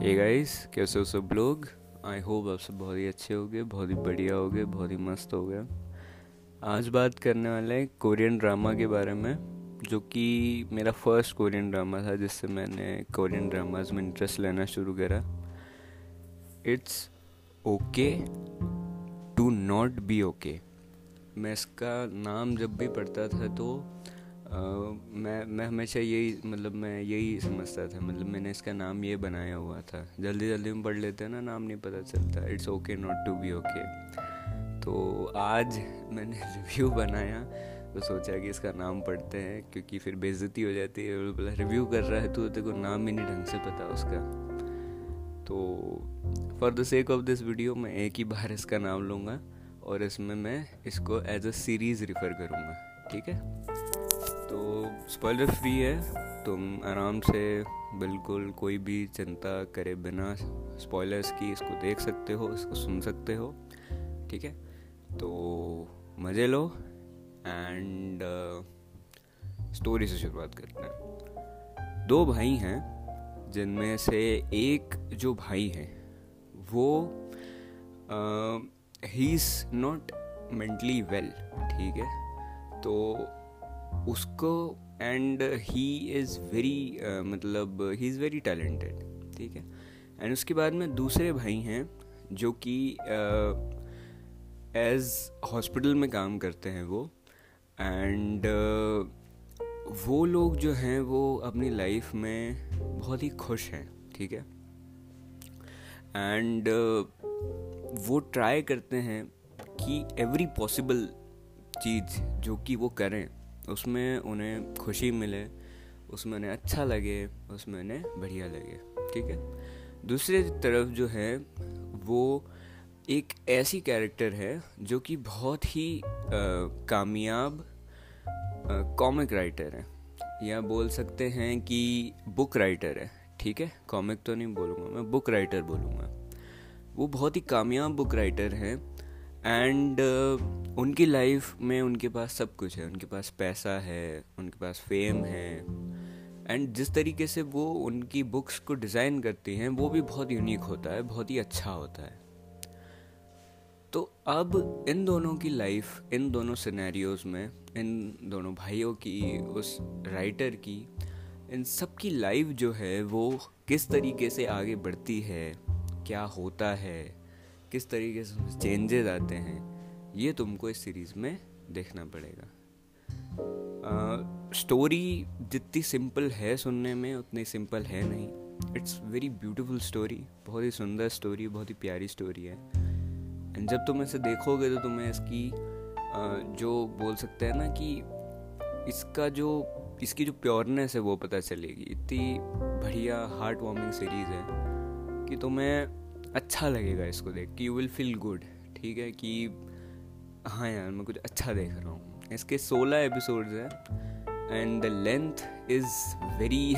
Hey guys कैसे हो सब लोग? आई होप आप सब बहुत ही अच्छे हो गए बहुत ही बढ़िया हो गए बहुत ही मस्त हो गए आज बात करने वाले हैं कोरियन ड्रामा के बारे में, जो कि मेरा फ़र्स्ट कोरियन ड्रामा था, जिससे मैंने कोरियन ड्रामाज में इंटरेस्ट लेना शुरू करा। It's okay to not be okay मैं इसका नाम जब भी पढ़ता था तो मैं मैं हमेशा यही मतलब मैं यही समझता था मतलब मैंने इसका नाम ये बनाया हुआ था। जल्दी जल्दी में पढ़ लेते हैं ना, नाम नहीं पता चलता। It's okay not to be okay तो आज मैंने रिव्यू बनाया तो सोचा कि इसका नाम पढ़ते हैं, क्योंकि फिर बेइज्जती हो जाती है बोला रिव्यू कर रहा है तो को नाम ही नहीं ढंग से पता उसका। तो for the sake of this video मैं एक ही बार इसका नाम लूँगा, और इसमें मैं इसको एज अ सीरीज़ रिफ़र करूँगा। ठीक है? तो स्पॉइलर फ्री है। तुम आराम से बिल्कुल कोई भी चिंता करे बिना स्पॉयलर्स की इसको देख सकते हो इसको सुन सकते हो ठीक है? तो मज़े लो एंड स्टोरी uh, से शुरुआत करते हैं। दो भाई हैं जिनमें से एक जो भाई है वो he is not mentally well ठीक है? तो उसको एंड ही इज़ वेरी मतलब ही इज़ वेरी टैलेंटेड ठीक है? एंड उसके बाद में दूसरे भाई हैं जो कि एज uh, हॉस्पिटल में काम करते हैं वो एंड uh, वो लोग जो हैं वो अपनी लाइफ में बहुत ही खुश हैं ठीक है? एंड uh, वो ट्राई करते हैं कि एवरी पॉसिबल चीज़ जो कि वो करें उसमें उन्हें खुशी मिले, उसमें उन्हें अच्छा लगे, उसमें उन्हें बढ़िया लगे, ठीक है? दूसरी तरफ़ जो है, वो एक ऐसी कैरेक्टर है जो कि बहुत ही कामयाब कॉमिक राइटर है। या बोल सकते हैं कि बुक राइटर है, ठीक है? कॉमिक तो नहीं बोलूँगा मैं बुक राइटर बोलूँगा। वो बहुत ही कामयाब बुक राइटर हैं। एंड uh, उनकी लाइफ में उनके पास सब कुछ है। उनके पास पैसा है उनके पास फेम है। एंड जिस तरीके से वो उनकी बुक्स को डिज़ाइन करती हैं वो भी बहुत यूनिक होता है बहुत ही अच्छा होता है। तो अब इन दोनों की लाइफ इन दोनों सिनेरियोज में इन दोनों भाइयों की उस राइटर की इन सब की लाइफ जो है वो किस तरीके से आगे बढ़ती है क्या होता है किस तरीके से चेंजेस आते हैं ये तुमको इस सीरीज़ में देखना पड़ेगा। स्टोरी जितनी सिंपल है सुनने में उतनी सिंपल है नहीं। इट्स वेरी ब्यूटीफुल स्टोरी बहुत ही सुंदर स्टोरी बहुत ही प्यारी स्टोरी है। एंड जब तुम इसे देखोगे तो तुम्हें इसकी uh, जो बोल सकते हैं ना कि इसका जो इसकी जो प्योरनेस है वो पता चलेगी। इतनी बढ़िया हार्ट वार्मिंग सीरीज़ है कि तुम्हें अच्छा लगेगा इसको देख कि। यू विल फील गुड ठीक है? कि हाँ यार, मैं कुछ अच्छा देख रहा हूँ। इसके सोलह एपिसोड्स हैं and the length is very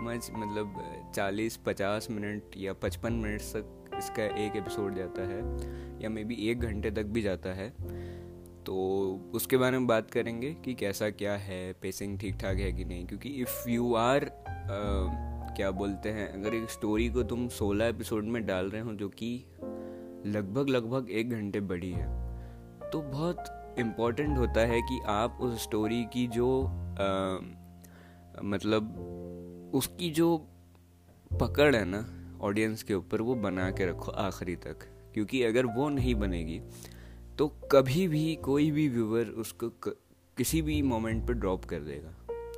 much मतलब चालीस, पचास मिनट या पचपन मिनट तक इसका एक एपिसोड जाता है, या मे बी एक घंटे तक भी जाता है। तो उसके बारे में बात करेंगे कि कैसा क्या है पेसिंग ठीक ठाक है कि नहीं, क्योंकि इफ़ यू आर क्या बोलते हैं? अगर एक स्टोरी को तुम सोलह एपिसोड में डाल रहे हो जो कि लगभग लगभग एक घंटे बड़ी है तो बहुत इंपॉर्टेंट होता है कि आप उस स्टोरी की जो आ, मतलब उसकी जो पकड़ है ना ऑडियंस के ऊपर वो बना के रखो आखिरी तक। क्योंकि अगर वो नहीं बनेगी तो कभी भी कोई भी व्यूवर उसको क, किसी भी मोमेंट पर ड्रॉप कर देगा।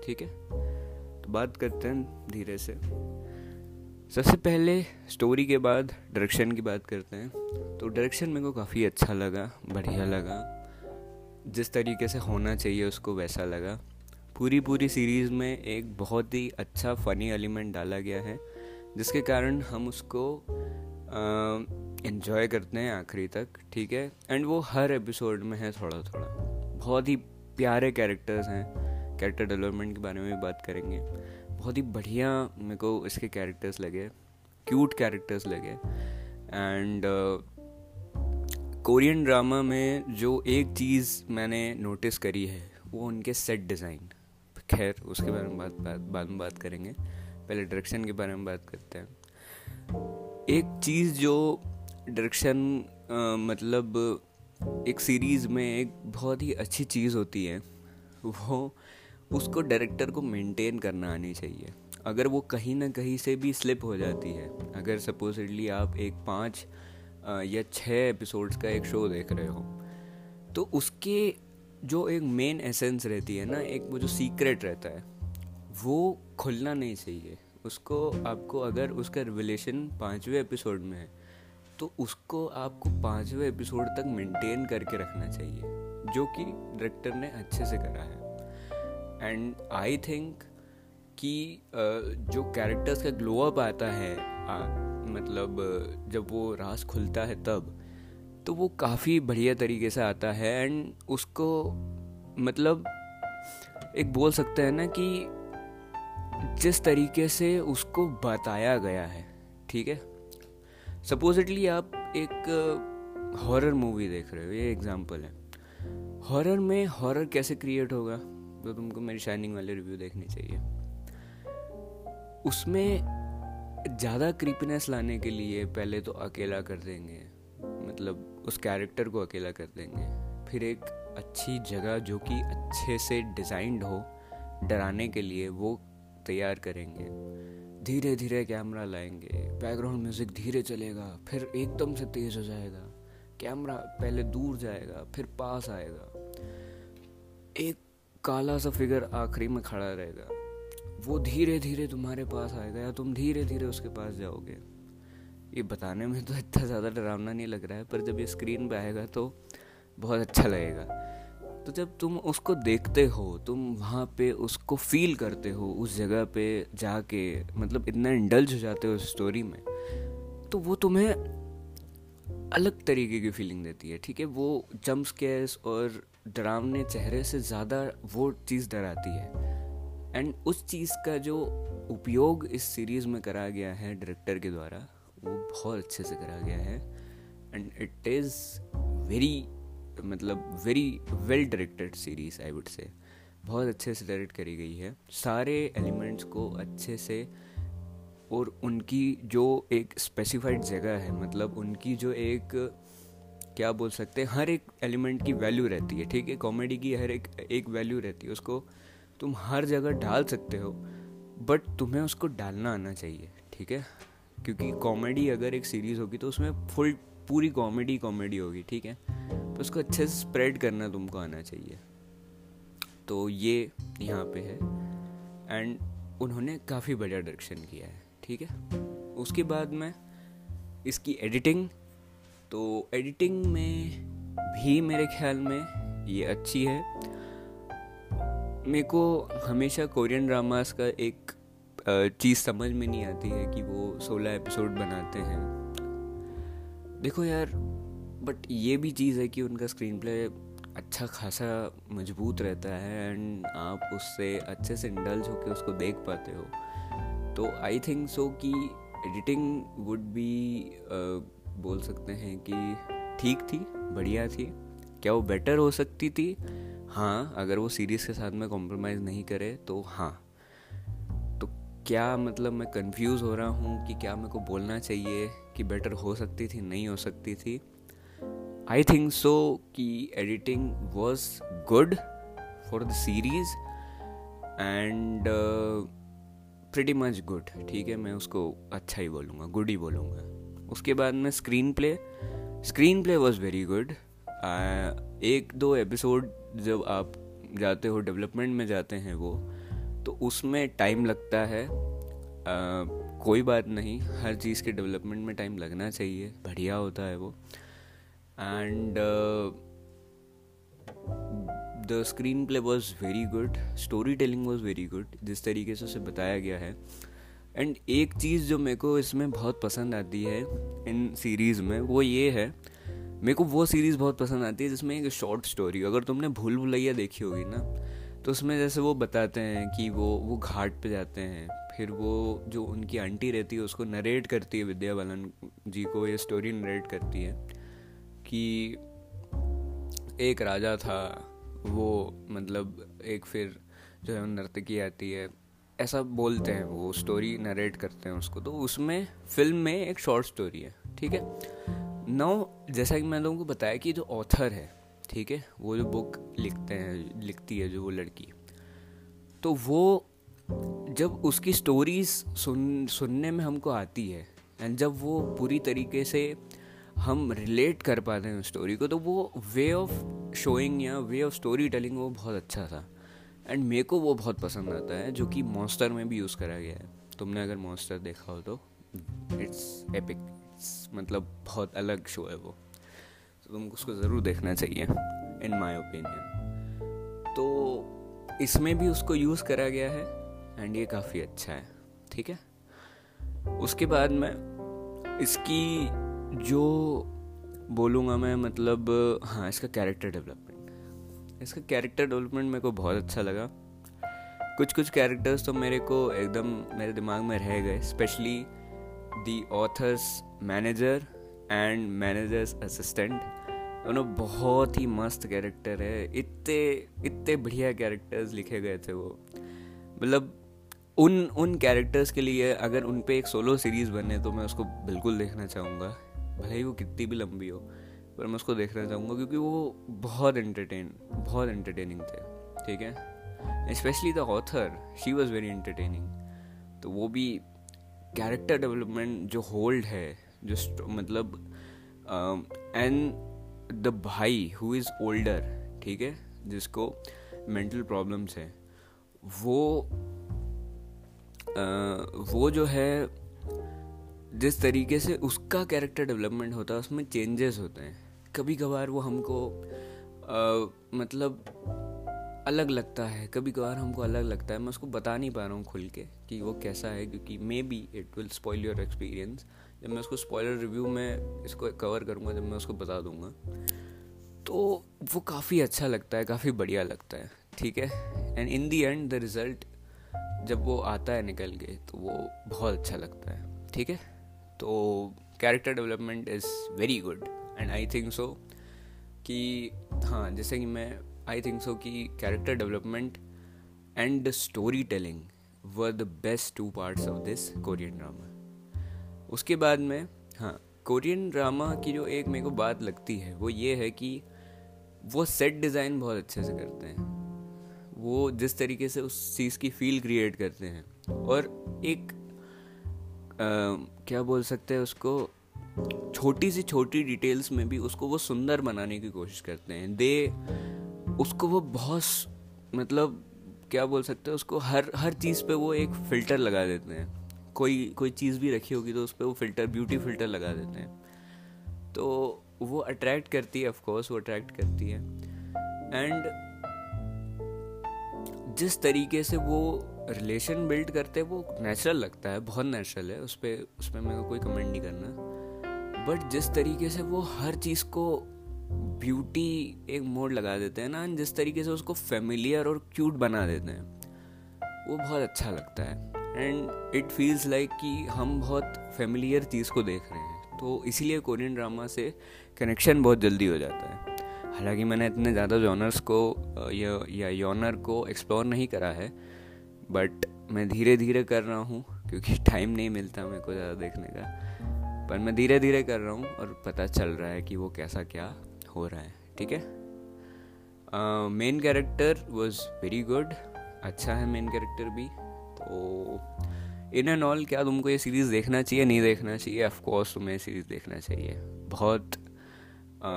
ठीक है? तो बात करते हैं धीरे से। सबसे पहले स्टोरी के बाद डायरेक्शन की बात करते हैं। तो डायरेक्शन मेरे को काफ़ी अच्छा लगा, बढ़िया लगा। जिस तरीके से होना चाहिए उसको वैसा लगा। पूरी पूरी सीरीज़ में एक बहुत ही अच्छा फ़नी एलिमेंट डाला गया है, जिसके कारण हम उसको इन्जॉय करते हैं आखिरी तक, ठीक है? एंड वो हर एपिसोड में है थोड़ा थोड़ा बहुत ही प्यारे कैरेक्टर्स हैं। कैरेक्टर डेवलपमेंट के बारे में भी बात करेंगे। बहुत ही बढ़िया मेरे को इसके कैरेक्टर्स लगे क्यूट कैरेक्टर्स लगे। एंड कोरियन ड्रामा में जो एक चीज़ मैंने नोटिस करी है, वो उनके सेट डिज़ाइन खैर, उसके बारे में बात बाद में बात करेंगे। पहले डायरेक्शन के बारे में बात करते हैं। एक चीज़ जो डायरेक्शन मतलब एक सीरीज़ में एक बहुत ही अच्छी चीज़ होती है, वो उसको डायरेक्टर को मेंटेन करना आनी चाहिए। अगर वो कहीं ना कहीं से भी स्लिप हो जाती है, अगर सपोजिटली आप एक पाँच या छः एपिसोड्स का एक शो देख रहे हो तो उसके जो एक मेन एसेंस रहती है ना, एक वो जो सीक्रेट रहता है, वो खुलना नहीं चाहिए। उसको आपको अगर उसका रिवलेशन पाँचवें एपिसोड में है तो उसको आपको पाँचवें एपिसोड तक मेंटेन करके रखना चाहिए, जो कि डायरेक्टर ने अच्छे से करा है। एंड आई थिंक कि जो कैरेक्टर्स का ग्लो अप आता है आ, मतलब जब वो रास खुलता है तब तो वो काफ़ी बढ़िया तरीके से आता है। एंड उसको मतलब एक बोल सकते हैं ना कि जिस तरीके से उसको बताया गया है ठीक है? सपोजिटली आप एक हॉरर मूवी देख रहे हो ये एग्जांपल है। हॉरर में हॉरर कैसे क्रिएट होगा? तो तुमको मेरी शाइनिंग वाले रिव्यू देखनी चाहिए। उसमें ज़्यादा क्रीपीनेस लाने के लिए पहले तो अकेला कर देंगे। मतलब उस कैरेक्टर को अकेला कर देंगे। फिर एक अच्छी जगह जो कि अच्छे से डिज़ाइंड हो, डराने के लिए वो तैयार करेंगे। धीरे धीरे कैमरा लाएँगे। बैकग्राउंड म्यूज़िक धीरे चलेगा। फिर एकदम से तेज़ हो जाएगा। कैमरा पहले दूर जाएगा, फिर पास आएगा। एक काला सा फिगर आखिरी में खड़ा रहेगा। वो धीरे धीरे तुम्हारे पास आएगा या तुम धीरे धीरे उसके पास जाओगे। ये बताने में तो इतना ज़्यादा डरावना नहीं लग रहा है, पर जब ये स्क्रीन पे आएगा तो बहुत अच्छा लगेगा। तो जब तुम उसको देखते हो, तुम वहाँ पे उसको फील करते हो, उस जगह पे जाके मतलब इतना इंडल्ज हो जाते हो उस स्टोरी में तो वो तुम्हें अलग तरीके की फीलिंग देती है, ठीक है? वो जम्प स्केयर्स और डरावने चेहरे से ज़्यादा वो चीज़ डराती है। एंड उस चीज़ का जो उपयोग इस सीरीज़ में करा गया है डायरेक्टर के द्वारा, वो बहुत अच्छे से करा गया है। एंड इट इज़ वेरी मतलब very well directed series I would say बहुत अच्छे से डायरेक्ट करी गई है। सारे एलिमेंट्स को अच्छे से और उनकी जो एक स्पेसिफाइड जगह है मतलब उनकी जो एक क्या बोल सकते हैं, हर एक एलिमेंट की वैल्यू रहती है, ठीक है? कॉमेडी की हर एक एक वैल्यू रहती है, उसको तुम हर जगह डाल सकते हो बट तुम्हें उसको डालना आना चाहिए, ठीक है? क्योंकि कॉमेडी अगर एक सीरीज़ होगी तो उसमें फुल पूरी कॉमेडी कॉमेडी होगी, ठीक है? तो उसको अच्छे से स्प्रेड करना तुमको आना चाहिए। तो ये यहाँ पे है एंड उन्होंने काफ़ी बढ़िया डायरेक्शन किया है, ठीक है? उसके बाद में इसकी एडिटिंग तो एडिटिंग में भी मेरे ख्याल में ये अच्छी है। मेरे को हमेशा कोरियन ड्रामास का एक चीज़ समझ में नहीं आती है कि वो सोलह एपिसोड बनाते हैं। देखो यार बट ये भी चीज़ है कि उनका स्क्रीन प्ले अच्छा खासा मज़बूत रहता है एंड आप उससे अच्छे से इंडल्ज होकर उसको देख पाते हो। तो आई थिंक सो कि एडिटिंग वुड बी बोल सकते हैं कि ठीक थी, बढ़िया थी। क्या वो बेटर हो सकती थी? हाँ अगर वो सीरीज़ के साथ में कॉम्प्रोमाइज़ नहीं करे तो हाँ। तो क्या मतलब मैं कंफ्यूज हो रहा हूँ कि क्या मेरे को बोलना चाहिए कि बेटर हो सकती थी, नहीं हो सकती थी? आई थिंक सो कि editing was good for the series and pretty much good ठीक है, मैं उसको अच्छा ही बोलूँगा गुड ही बोलूँगा। उसके बाद में screen play screen play was very good एक दो एपिसोड जब आप जाते हो डेवलपमेंट में जाते हैं वो तो उसमें टाइम लगता है. आ, कोई बात नहीं हर चीज़ के डेवलपमेंट में टाइम लगना चाहिए बढ़िया होता है वो. And the screen play was very good story telling was very good जिस तरीके से उसे बताया गया है एंड एक चीज़ जो मेरे को इसमें बहुत पसंद आती है इन सीरीज़ में, वो ये है। मेरे को वो सीरीज़ बहुत पसंद आती है जिसमें एक शॉर्ट स्टोरी अगर तुमने भूल भुलैया देखी होगी ना तो उसमें जैसे वो बताते हैं कि वो वो घाट पे जाते हैं। फिर वो जो उनकी आंटी रहती है, उसको नरेट करती है विद्या बालन जी को, ये स्टोरी नरेट करती है कि एक राजा था, वो मतलब एक फिर जो है नर्तकी आती है। ऐसा बोलते हैं, वो स्टोरी नरेट करते हैं उसको। तो उसमें फ़िल्म में एक शॉर्ट स्टोरी है, ठीक है? नौ जैसा कि मैंने को बताया कि जो ऑथर है, ठीक है? वो जो बुक लिखते हैं, लिखती है जो वो लड़की तो वो जब उसकी स्टोरीज सुन, सुनने में हमको आती है एंड जब वो पूरी तरीके से हम रिलेट कर पाते हैं उस स्टोरी को तो वो वे ऑफ़ शोइंग या वे ऑफ़ स्टोरी टेलिंग वो बहुत अच्छा था। एंड मेरे को वो बहुत पसंद आता है, जो कि मॉन्स्टर में भी यूज़ करा गया है। तुमने अगर मॉन्स्टर देखा हो तो इट्स एपिक मतलब बहुत अलग शो है वो। तो तुमको उसको ज़रूर देखना चाहिए इन माई ओपिनियन तो इसमें भी उसको यूज़ करा गया है एंड ये काफ़ी अच्छा है। ठीक है? उसके बाद में इसकी जो बोलूँगा मैं मतलब हाँ इसका कैरेक्टर डेवलपमेंट इसका कैरेक्टर डेवलपमेंट मेरे को बहुत अच्छा लगा। कुछ कुछ कैरेक्टर्स तो मेरे को एकदम मेरे दिमाग में रह गए specially the author's manager and manager's assistant दोनों बहुत ही मस्त कैरेक्टर है। इतने इतने बढ़िया कैरेक्टर्स लिखे गए थे वो। मतलब उन उन कैरेक्टर्स के लिए अगर उन पे एक सोलो सीरीज़ बने तो मैं उसको बिल्कुल देखना चाहूँगा। भले ही वो कितनी भी लंबी हो। पर मैं उसको देखना चाहूँगा क्योंकि वो बहुत एंटरटेन बहुत एंटरटेनिंग थे, ठीक है? Specially the author she was very entertaining तो वो भी कैरेक्टर डेवलपमेंट जो होल्ड है, जो मतलब एंड द भाई हु इज़ ओल्डर ठीक है? जिसको मेंटल प्रॉब्लम्स हैं, वो वो जो है जिस तरीके से उसका कैरेक्टर डेवलपमेंट होता है उसमें चेंजेस होते हैं। कभी कभार वो हमको आ, मतलब अलग लगता है कभी कभार हमको अलग लगता है। मैं उसको बता नहीं पा रहा हूँ खुल के कि वो कैसा है क्योंकि maybe it will spoil your experience जब मैं उसको स्पॉयलर रिव्यू में इसको कवर करूँगा जब मैं उसको बता दूँगा तो वो काफ़ी अच्छा लगता है काफ़ी बढ़िया लगता है ठीक है? And in the end the result जब वो आता है निकल के तो वो बहुत अच्छा लगता है ठीक है? तो character development is very good and I think so कि हाँ जैसे कि मैं आई थिंक सो कि character development and story telling were the best two parts of this Korean drama उसके बाद में हाँ कोरियन ड्रामा की जो एक मेरे को बात लगती है, वो ये है कि वो सेट डिज़ाइन बहुत अच्छे से करते हैं। वो जिस तरीके से उस चीज़ की फील क्रिएट करते हैं। और एक क्या बोल सकते हैं उसको? छोटी सी छोटी डिटेल्स में भी उसको वो सुंदर बनाने की कोशिश करते हैं। दे, उसको वो बहुत मतलब क्या बोल सकते हैं उसको? हर हर चीज़ पे वो एक फ़िल्टर लगा देते हैं। कोई कोई चीज़ भी रखी होगी तो उस पर वो फ़िल्टर ब्यूटी फ़िल्टर लगा देते हैं। तो वो अट्रैक्ट करती है ऑफकोर्स वो अट्रैक्ट करती है। एंड जिस तरीके से वो रिलेशन बिल्ड करते वो नेचुरल लगता है, बहुत नेचुरल है, उस पर उस पर मेरे को कोई कमेंट नहीं करना। बट जिस तरीके से वो हर चीज़ को ब्यूटी एक मोड लगा देते हैं ना जिस तरीके से उसको फेमिलियर और क्यूट बना देते हैं, वो बहुत अच्छा लगता है। एंड इट फील्स लाइक कि हम बहुत फेमिलियर चीज़ को देख रहे हैं तो इसीलिए कोरियन ड्रामा से कनेक्शन बहुत जल्दी हो जाता है। हालाँकि मैंने इतने ज़्यादा जॉनर्स को, या या योनर को एक्सप्लोर नहीं करा है बट मैं धीरे धीरे कर रहा हूँ क्योंकि टाइम नहीं मिलता मेरे को ज़्यादा देखने का। पर मैं धीरे धीरे कर रहा हूँ और पता चल रहा है कि वो कैसा क्या हो रहा है ठीक है? Main character was very good अच्छा है मेन कैरेक्टर भी। तो इन एंड ऑल क्या तुमको ये सीरीज़ देखना चाहिए नहीं देखना चाहिए? ऑफकोर्स तुम्हें सीरीज़ देखना चाहिए। बहुत आ,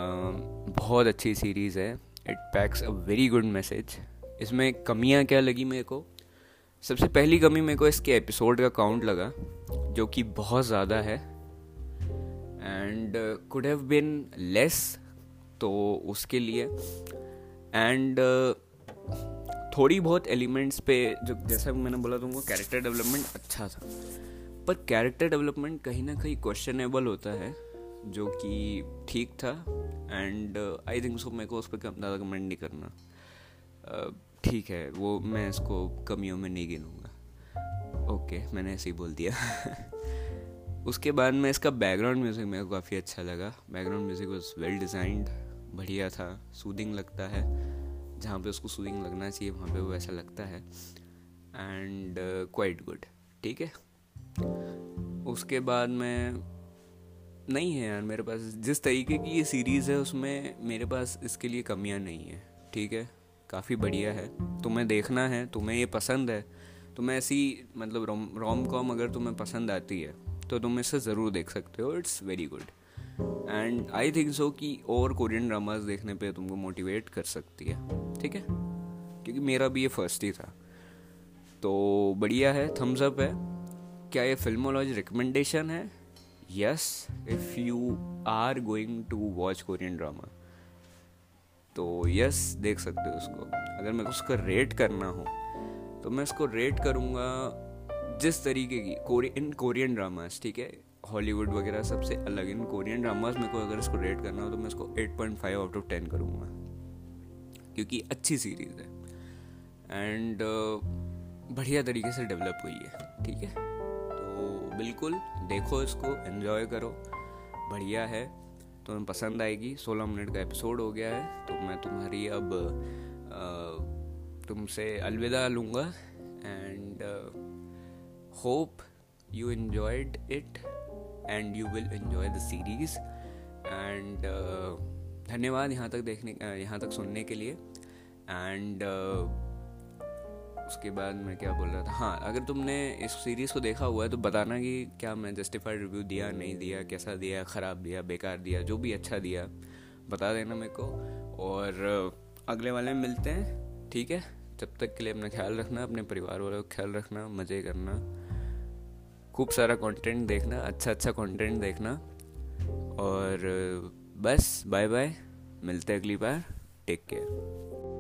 बहुत अच्छी सीरीज़ है। It packs a very good message इसमें कमियाँ क्या लगी मेरे को? सबसे पहली कमी मेरे को इसके एपिसोड का काउंट लगा जो कि बहुत ज़्यादा है। And could have been less तो उसके लिए। एंड uh, थोड़ी बहुत एलिमेंट्स पे जो जैसा मैंने बोला तुमको कैरेक्टर डेवलपमेंट अच्छा था। पर कैरेक्टर डेवलपमेंट कहीं ना कहीं क्वेश्चनेबल होता है जो कि ठीक था। एंड आई थिंक सो मेरे को उस पर ज़्यादा कमेंट नहीं करना। Uh, ठीक है, वो मैं इसको कमियों में नहीं गिनूँगा। ओके, मैंने ऐसे ही बोल दिया। उसके बाद में इसका बैकग्राउंड म्यूज़िक मेरे को काफ़ी अच्छा लगा। Background music was well designed बढ़िया था सूदिंग लगता है। जहाँ पे उसको सूदिंग लगना चाहिए, वहाँ पे वो ऐसा लगता है। एंड क्वाइट गुड ठीक है? उसके बाद में, नहीं है यार मेरे पास। जिस तरीके की ये सीरीज़ है, उसमें मेरे पास इसके लिए कमियाँ नहीं है, ठीक है? काफ़ी बढ़िया है। तुम्हें देखना है, तुम्हें ये पसंद है, तुम्हें ऐसी मतलब रोम रोम कॉम अगर तुम्हें पसंद आती है तो तुम इसे ज़रूर देख सकते हो। It's very good and I think so कि और कोरियन ड्रामाज देखने पे तुमको मोटिवेट कर सकती है। ठीक है? क्योंकि मेरा भी ये फ़र्स्ट ही था। तो बढ़िया है थम्स अप है। क्या ये फिल्मोलॉजी रिकमेंडेशन है? Yes if you are going to watch Korean drama तो यस देख सकते हो उसको। अगर को उसका रेट करना हो तो मैं इसको रेट करूँगा जिस तरीके की कोरियन कोरियन ड्रामास ठीक है? हॉलीवुड वगैरह सबसे अलग इन कोरियन ड्रामास मेरे को अगर इसको रेट करना हो तो मैं इसको 8.5 आउट ऑफ़ 10 करूँगा। क्योंकि अच्छी सीरीज़ है। एंड uh, बढ़िया तरीके से डेवलप हुई है ठीक है? तो बिल्कुल देखो इसको एन्जॉय करो। बढ़िया है। तुम्हें पसंद आएगी। सोलह मिनट का एपिसोड हो गया है तो मैं तुम्हारी अब तुमसे अलविदा लूँगा and hope you enjoyed it and you will enjoy the series uh, धन्यवाद यहाँ तक देखने यहाँ तक सुनने के लिए एंड उसके बाद मैं क्या बोल रहा था? हाँ अगर तुमने इस सीरीज़ को देखा हुआ है तो बताना कि क्या मैं जस्टिफाइड रिव्यू दिया, नहीं दिया, कैसा दिया, ख़राब दिया, बेकार दिया, जो भी अच्छा दिया, बता देना मेरे को। और अगले वाले में मिलते हैं, ठीक है? जब तक के लिए अपना ख्याल रखना, अपने परिवार वालों का ख्याल रखना, मज़े करना, खूब सारा कंटेंट देखना अच्छा अच्छा कंटेंट देखना। और, बस बाय बाय मिलते हैं अगली बार टेक केयर